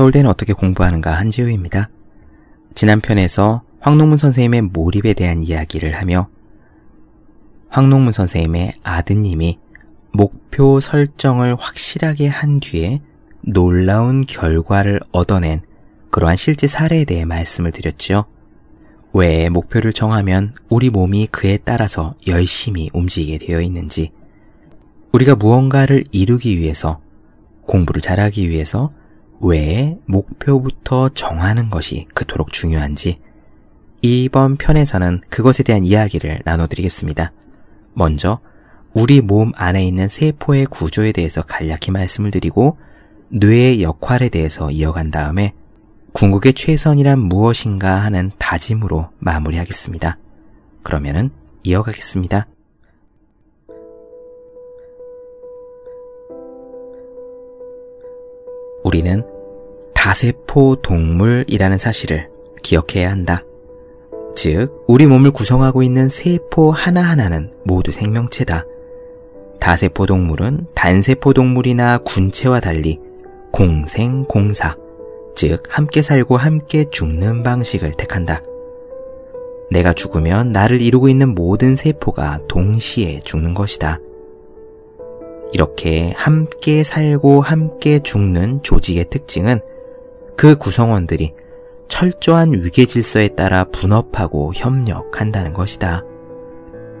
네. 서울대는 어떻게 공부하는가 한지우입니다. 지난 편에서 황농문 선생님의 몰입에 대한 이야기를 하며 황농문 선생님의 아드님이 목표 설정을 확실하게 한 뒤에 놀라운 결과를 얻어낸 그러한 실제 사례에 대해 말씀을 드렸죠. 왜 목표를 정하면 우리 몸이 그에 따라서 열심히 움직이게 되어 있는지, 우리가 무언가를 이루기 위해서, 공부를 잘하기 위해서 왜 목표부터 정하는 것이 그토록 중요한지, 이번 편에서는 그것에 대한 이야기를 나눠드리겠습니다. 먼저, 우리 몸 안에 있는 세포의 구조에 대해서 간략히 말씀을 드리고, 뇌의 역할에 대해서 이어간 다음에 궁극의 최선이란 무엇인가 하는 다짐으로 마무리하겠습니다. 그러면은 이어가겠습니다. 우리는 다세포 동물이라는 사실을 기억해야 한다. 즉, 우리 몸을 구성하고 있는 세포 하나하나는 모두 생명체다. 다세포 동물은 단세포 동물이나 군체와 달리 공생 공사, 즉 함께 살고 함께 죽는 방식을 택한다. 내가 죽으면 나를 이루고 있는 모든 세포가 동시에 죽는 것이다. 이렇게 함께 살고 함께 죽는 조직의 특징은 그 구성원들이 철저한 위계 질서에 따라 분업하고 협력한다는 것이다.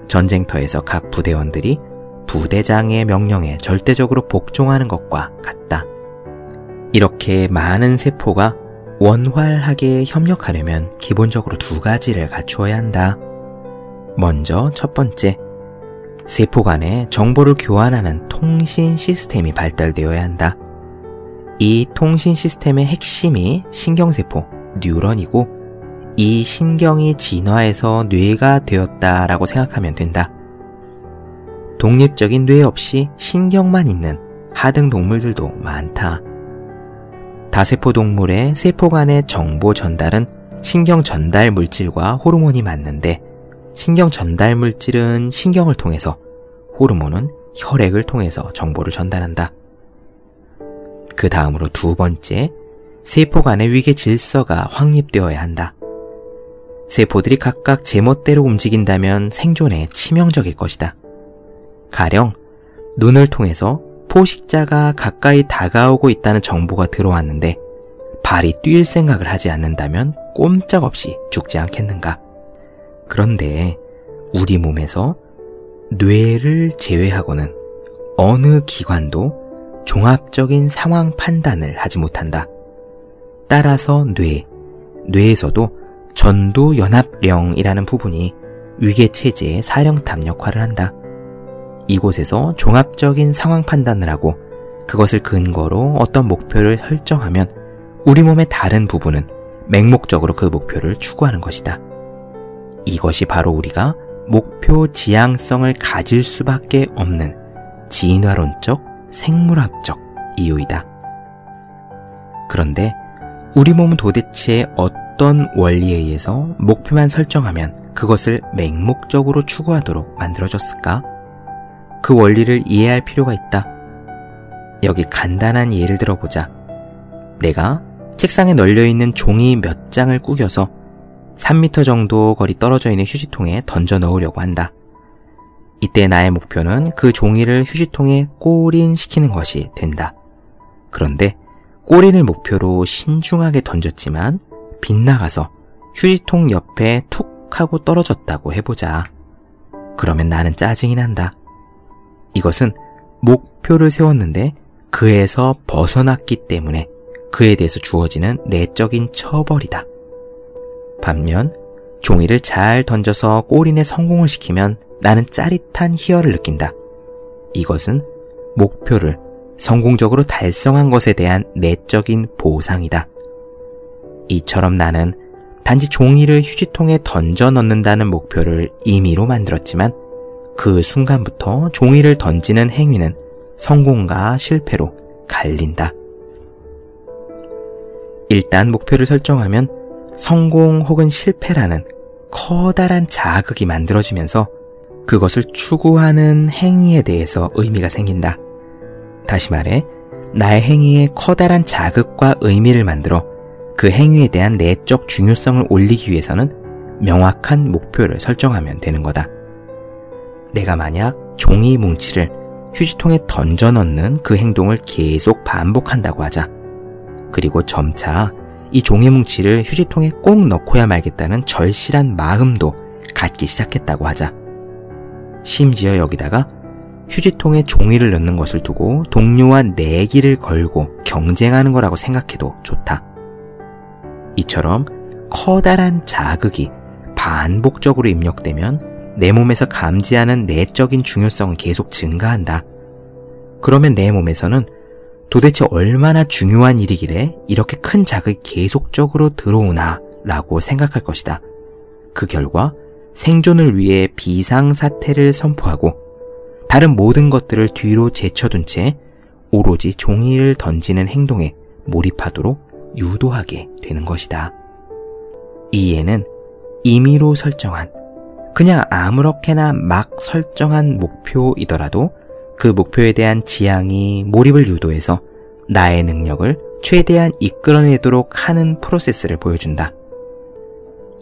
전쟁터에서 각 부대원들이 부대장의 명령에 절대적으로 복종하는 것과 같다. 이렇게 많은 세포가 원활하게 협력하려면 기본적으로 두 가지를 갖추어야 한다. 먼저 첫 번째, 세포 간에 정보를 교환하는 통신 시스템이 발달되어야 한다. 이 통신 시스템의 핵심이 신경세포, 뉴런이고, 이 신경이 진화해서 뇌가 되었다라고 생각하면 된다. 독립적인 뇌 없이 신경만 있는 하등 동물들도 많다. 다세포 동물의 세포 간의 정보 전달은 신경 전달 물질과 호르몬이 맞는데 신경 전달 물질은 신경을 통해서 호르몬은 혈액을 통해서 정보를 전달한다. 그 다음으로 두 번째, 세포 간의 위계 질서가 확립되어야 한다. 세포들이 각각 제멋대로 움직인다면 생존에 치명적일 것이다. 가령 눈을 통해서 포식자가 가까이 다가오고 있다는 정보가 들어왔는데 발이 뛸 생각을 하지 않는다면 꼼짝없이 죽지 않겠는가? 그런데 우리 몸에서 뇌를 제외하고는 어느 기관도 종합적인 상황 판단을 하지 못한다. 따라서 뇌, 뇌에서도 전두연합령이라는 부분이 위계체제의 사령탑 역할을 한다. 이곳에서 종합적인 상황 판단을 하고 그것을 근거로 어떤 목표를 설정하면 우리 몸의 다른 부분은 맹목적으로 그 목표를 추구하는 것이다. 이것이 바로 우리가 목표 지향성을 가질 수밖에 없는 진화론적 생물학적 이유이다. 그런데 우리 몸은 도대체 어떤 원리에 의해서 목표만 설정하면 그것을 맹목적으로 추구하도록 만들어졌을까? 그 원리를 이해할 필요가 있다. 여기 간단한 예를 들어보자. 내가 책상에 널려있는 종이 몇 장을 꾸겨서 3미터 정도 거리 떨어져 있는 휴지통에 던져 넣으려고 한다. 이때 나의 목표는 그 종이를 휴지통에 꼬린시키는 것이 된다. 그런데 꼬린을 목표로 신중하게 던졌지만 빗나가서 휴지통 옆에 툭 하고 떨어졌다고 해보자. 그러면 나는 짜증이 난다. 이것은 목표를 세웠는데 그에서 벗어났기 때문에 그에 대해서 주어지는 내적인 처벌이다. 반면 종이를 잘 던져서 꼬린에 성공을 시키면 나는 짜릿한 희열을 느낀다. 이것은 목표를 성공적으로 달성한 것에 대한 내적인 보상이다. 이처럼 나는 단지 종이를 휴지통에 던져 넣는다는 목표를 임의로 만들었지만 그 순간부터 종이를 던지는 행위는 성공과 실패로 갈린다. 일단 목표를 설정하면 성공 혹은 실패라는 커다란 자극이 만들어지면서 그것을 추구하는 행위에 대해서 의미가 생긴다. 다시 말해, 나의 행위에 커다란 자극과 의미를 만들어 그 행위에 대한 내적 중요성을 올리기 위해서는 명확한 목표를 설정하면 되는 거다. 내가 만약 종이 뭉치를 휴지통에 던져 넣는 그 행동을 계속 반복한다고 하자. 그리고 점차 이 종이 뭉치를 휴지통에 꼭 넣고야 말겠다는 절실한 마음도 갖기 시작했다고 하자. 심지어 여기다가 휴지통에 종이를 넣는 것을 두고 동료와 내기를 걸고 경쟁하는 거라고 생각해도 좋다. 이처럼 커다란 자극이 반복적으로 입력되면 내 몸에서 감지하는 내적인 중요성은 계속 증가한다. 그러면 내 몸에서는 도대체 얼마나 중요한 일이길래 이렇게 큰 자극이 계속적으로 들어오나 라고 생각할 것이다. 그 결과 생존을 위해 비상사태를 선포하고 다른 모든 것들을 뒤로 제쳐둔 채 오로지 종이를 던지는 행동에 몰입하도록 유도하게 되는 것이다. 이에는 임의로 설정한 그냥 아무렇게나 막 설정한 목표이더라도 그 목표에 대한 지향이 몰입을 유도해서 나의 능력을 최대한 이끌어내도록 하는 프로세스를 보여준다.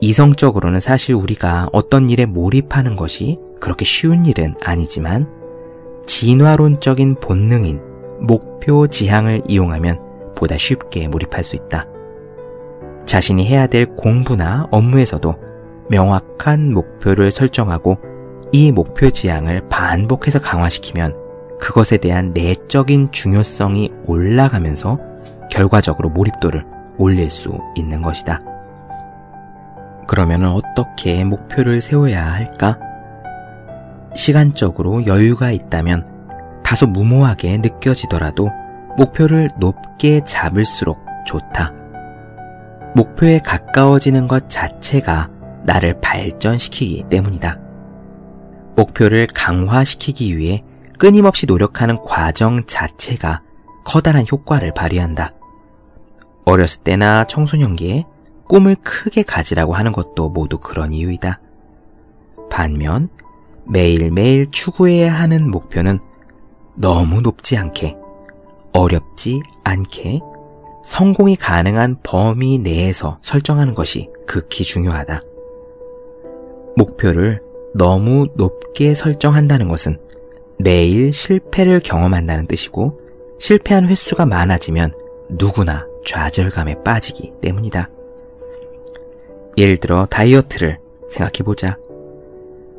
이성적으로는 사실 우리가 어떤 일에 몰입하는 것이 그렇게 쉬운 일은 아니지만 진화론적인 본능인 목표 지향을 이용하면 보다 쉽게 몰입할 수 있다. 자신이 해야 될 공부나 업무에서도 명확한 목표를 설정하고 이 목표 지향을 반복해서 강화시키면 그것에 대한 내적인 중요성이 올라가면서 결과적으로 몰입도를 올릴 수 있는 것이다. 그러면 어떻게 목표를 세워야 할까? 시간적으로 여유가 있다면 다소 무모하게 느껴지더라도 목표를 높게 잡을수록 좋다. 목표에 가까워지는 것 자체가 나를 발전시키기 때문이다. 목표를 강화시키기 위해 끊임없이 노력하는 과정 자체가 커다란 효과를 발휘한다. 어렸을 때나 청소년기에 꿈을 크게 가지라고 하는 것도 모두 그런 이유이다. 반면 매일매일 추구해야 하는 목표는 너무 높지 않게, 어렵지 않게, 성공이 가능한 범위 내에서 설정하는 것이 극히 중요하다. 목표를 너무 높게 설정한다는 것은 매일 실패를 경험한다는 뜻이고 실패한 횟수가 많아지면 누구나 좌절감에 빠지기 때문이다. 예를 들어 다이어트를 생각해보자.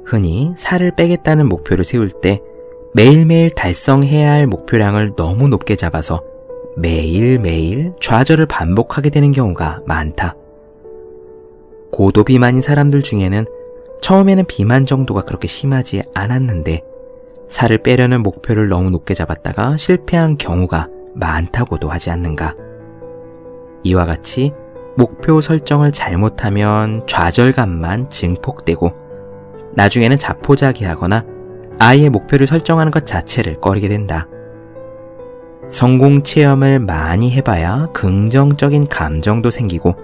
흔히 살을 빼겠다는 목표를 세울 때 매일매일 달성해야 할 목표량을 너무 높게 잡아서 매일매일 좌절을 반복하게 되는 경우가 많다. 고도 비만인 사람들 중에는 처음에는 비만 정도가 그렇게 심하지 않았는데 살을 빼려는 목표를 너무 높게 잡았다가 실패한 경우가 많다고도 하지 않는가. 이와 같이 목표 설정을 잘못하면 좌절감만 증폭되고 나중에는 자포자기하거나 아예 목표를 설정하는 것 자체를 꺼리게 된다. 성공 체험을 많이 해봐야 긍정적인 감정도 생기고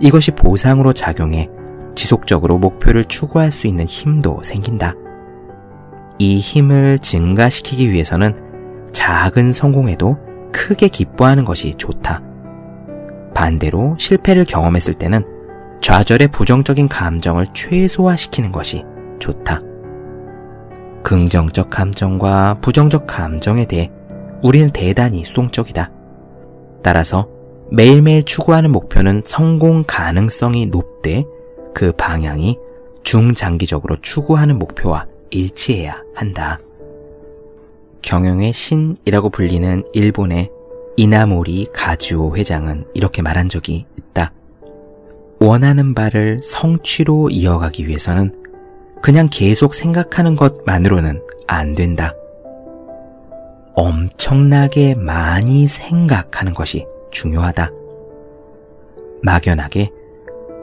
이것이 보상으로 작용해 지속적으로 목표를 추구할 수 있는 힘도 생긴다. 이 힘을 증가시키기 위해서는 작은 성공에도 크게 기뻐하는 것이 좋다. 반대로 실패를 경험했을 때는 좌절의 부정적인 감정을 최소화시키는 것이 좋다. 긍정적 감정과 부정적 감정에 대해 우리는 대단히 수동적이다. 따라서 매일매일 추구하는 목표는 성공 가능성이 높되 그 방향이 중장기적으로 추구하는 목표와 일치해야 한다. 경영의 신이라고 불리는 일본의 이나모리 가주오 회장은 이렇게 말한 적이 있다. 원하는 바를 성취로 이어가기 위해서는 그냥 계속 생각하는 것만으로는 안 된다. 엄청나게 많이 생각하는 것이 중요하다. 막연하게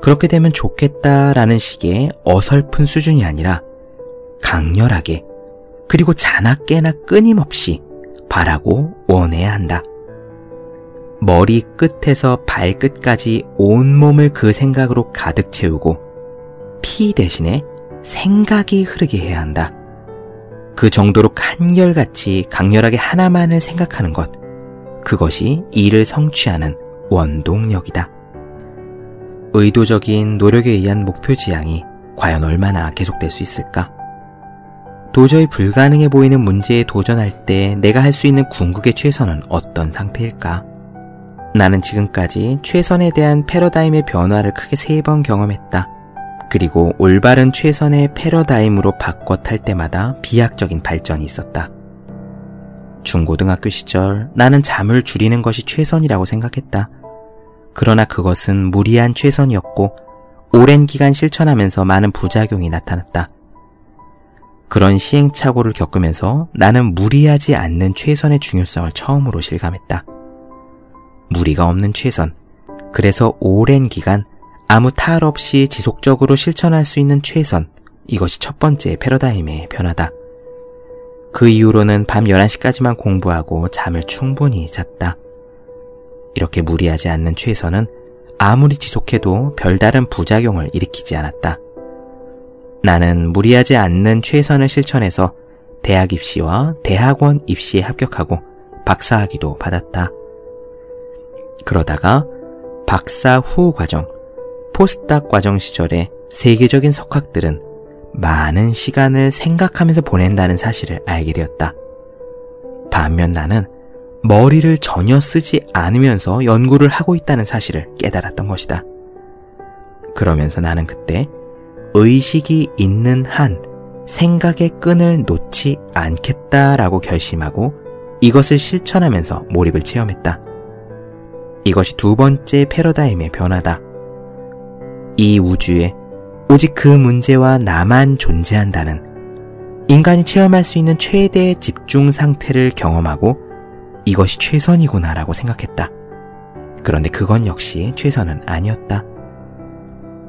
그렇게 되면 좋겠다라는 식의 어설픈 수준이 아니라 강렬하게 그리고 자나 깨나 끊임없이 바라고 원해야 한다. 머리 끝에서 발끝까지 온몸을 그 생각으로 가득 채우고 피 대신에 생각이 흐르게 해야 한다. 그 정도로 한결같이 강렬하게 하나만을 생각하는 것. 그것이 일을 성취하는 원동력이다. 의도적인 노력에 의한 목표 지향이 과연 얼마나 계속될 수 있을까? 도저히 불가능해 보이는 문제에 도전할 때 내가 할 수 있는 궁극의 최선은 어떤 상태일까? 나는 지금까지 최선에 대한 패러다임의 변화를 크게 세 번 경험했다. 그리고 올바른 최선의 패러다임으로 바꿔 탈 때마다 비약적인 발전이 있었다. 중고등학교 시절 나는 잠을 줄이는 것이 최선이라고 생각했다. 그러나 그것은 무리한 최선이었고 오랜 기간 실천하면서 많은 부작용이 나타났다. 그런 시행착오를 겪으면서 나는 무리하지 않는 최선의 중요성을 처음으로 실감했다. 무리가 없는 최선. 그래서 오랜 기간 아무 탈 없이 지속적으로 실천할 수 있는 최선. 이것이 첫 번째 패러다임의 변화다. 그 이후로는 밤 11시까지만 공부하고 잠을 충분히 잤다. 이렇게 무리하지 않는 최선은 아무리 지속해도 별다른 부작용을 일으키지 않았다. 나는 무리하지 않는 최선을 실천해서 대학 입시와 대학원 입시에 합격하고 박사학위도 받았다. 그러다가 박사 후 과정, 포스닥 과정 시절에 세계적인 석학들은 많은 시간을 생각하면서 보낸다는 사실을 알게 되었다. 반면 나는 머리를 전혀 쓰지 않으면서 연구를 하고 있다는 사실을 깨달았던 것이다. 그러면서 나는 그때 의식이 있는 한 생각의 끈을 놓지 않겠다라고 결심하고 이것을 실천하면서 몰입을 체험했다. 이것이 두 번째 패러다임의 변화다. 이 우주에 오직 그 문제와 나만 존재한다는 인간이 체험할 수 있는 최대의 집중 상태를 경험하고 이것이 최선이구나라고 생각했다. 그런데 그건 역시 최선은 아니었다.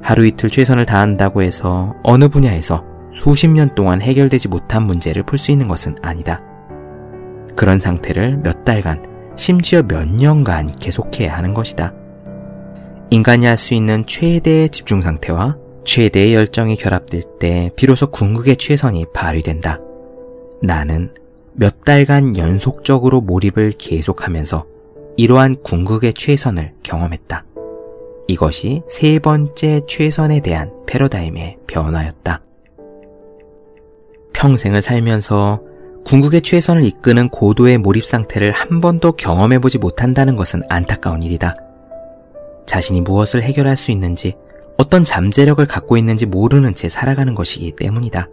하루 이틀 최선을 다한다고 해서 어느 분야에서 수십 년 동안 해결되지 못한 문제를 풀 수 있는 것은 아니다. 그런 상태를 몇 달간, 심지어 몇 년간 계속해야 하는 것이다. 인간이 할 수 있는 최대의 집중 상태와 최대의 열정이 결합될 때 비로소 궁극의 최선이 발휘된다. 나는 몇 달간 연속적으로 몰입을 계속하면서 이러한 궁극의 최선을 경험했다. 이것이 세 번째 최선에 대한 패러다임의 변화였다. 평생을 살면서 궁극의 최선을 이끄는 고도의 몰입 상태를 한 번도 경험해보지 못한다는 것은 안타까운 일이다. 자신이 무엇을 해결할 수 있는지, 어떤 잠재력을 갖고 있는지 모르는 채 살아가는 것이기 때문이다.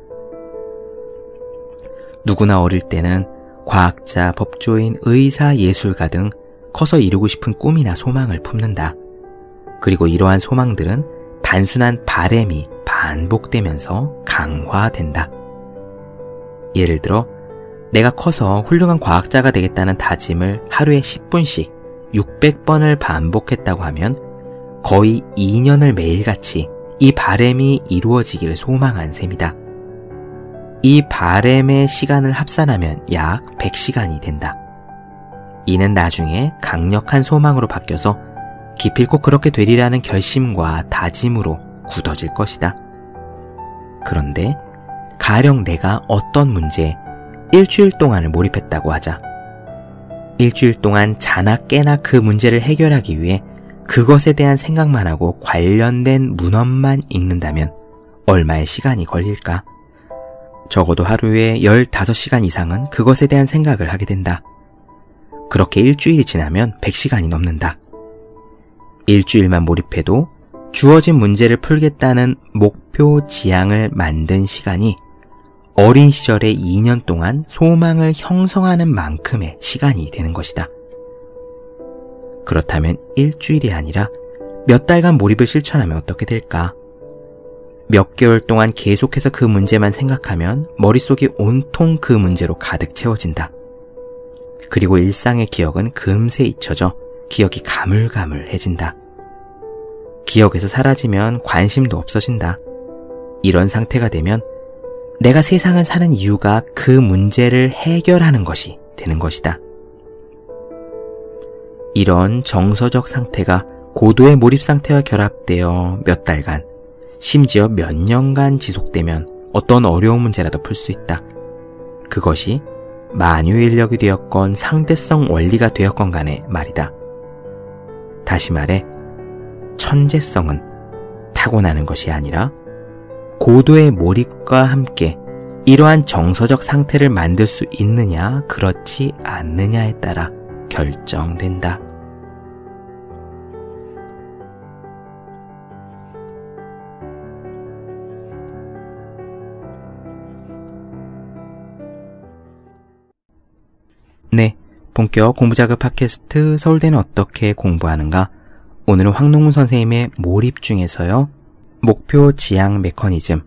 누구나 어릴 때는 과학자, 법조인, 의사, 예술가 등 커서 이루고 싶은 꿈이나 소망을 품는다. 그리고 이러한 소망들은 단순한 바램이 반복되면서 강화된다. 예를 들어, 내가 커서 훌륭한 과학자가 되겠다는 다짐을 하루에 10분씩 600번을 반복했다고 하면 거의 2년을 매일같이 이 바램이 이루어지기를 소망한 셈이다. 이 바램의 시간을 합산하면 약 100시간이 된다. 이는 나중에 강력한 소망으로 바뀌어서 기필코 그렇게 되리라는 결심과 다짐으로 굳어질 것이다. 그런데 가령 내가 어떤 문제에 일주일 동안을 몰입했다고 하자. 일주일 동안 자나 깨나 그 문제를 해결하기 위해 그것에 대한 생각만 하고 관련된 문헌만 읽는다면 얼마의 시간이 걸릴까? 적어도 하루에 15시간 이상은 그것에 대한 생각을 하게 된다. 그렇게 일주일이 지나면 100시간이 넘는다. 일주일만 몰입해도 주어진 문제를 풀겠다는 목표 지향을 만든 시간이 어린 시절의 2년 동안 소망을 형성하는 만큼의 시간이 되는 것이다. 그렇다면 일주일이 아니라 몇 달간 몰입을 실천하면 어떻게 될까? 몇 개월 동안 계속해서 그 문제만 생각하면 머릿속이 온통 그 문제로 가득 채워진다. 그리고 일상의 기억은 금세 잊혀져 기억이 가물가물해진다. 기억에서 사라지면 관심도 없어진다. 이런 상태가 되면 내가 세상을 사는 이유가 그 문제를 해결하는 것이 되는 것이다. 이런 정서적 상태가 고도의 몰입 상태와 결합되어 몇 달간, 심지어 몇 년간 지속되면 어떤 어려운 문제라도 풀 수 있다. 그것이 만유인력이 되었건 상대성 원리가 되었건 간에 말이다. 다시 말해, 천재성은 타고나는 것이 아니라 고도의 몰입과 함께 이러한 정서적 상태를 만들 수 있느냐, 그렇지 않느냐에 따라 결정된다. 본격 공부자극 팟캐스트 서울대는 어떻게 공부하는가? 오늘은 황농문 선생님의 몰입 중에서요. 목표 지향 메커니즘.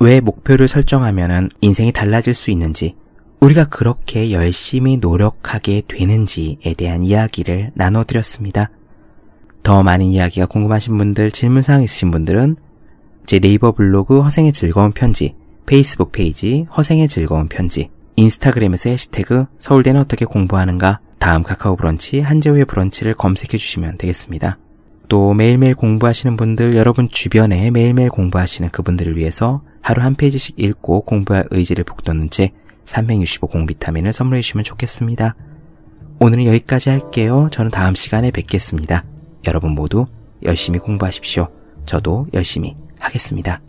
왜 목표를 설정하면 인생이 달라질 수 있는지, 우리가 그렇게 열심히 노력하게 되는지에 대한 이야기를 나눠드렸습니다. 더 많은 이야기가 궁금하신 분들, 질문사항 있으신 분들은 제 네이버 블로그 허생의 즐거운 편지, 페이스북 페이지 허생의 즐거운 편지, 인스타그램에서 해시태그 서울대는 어떻게 공부하는가 다음 카카오 브런치 한재우의 브런치를 검색해 주시면 되겠습니다. 또 매일매일 공부하시는 분들 여러분 주변에 매일매일 공부하시는 그분들을 위해서 하루 한 페이지씩 읽고 공부할 의지를 북돋는 책 365 공비타민을 선물해 주시면 좋겠습니다. 오늘은 여기까지 할게요. 저는 다음 시간에 뵙겠습니다. 여러분 모두 열심히 공부하십시오. 저도 열심히 하겠습니다.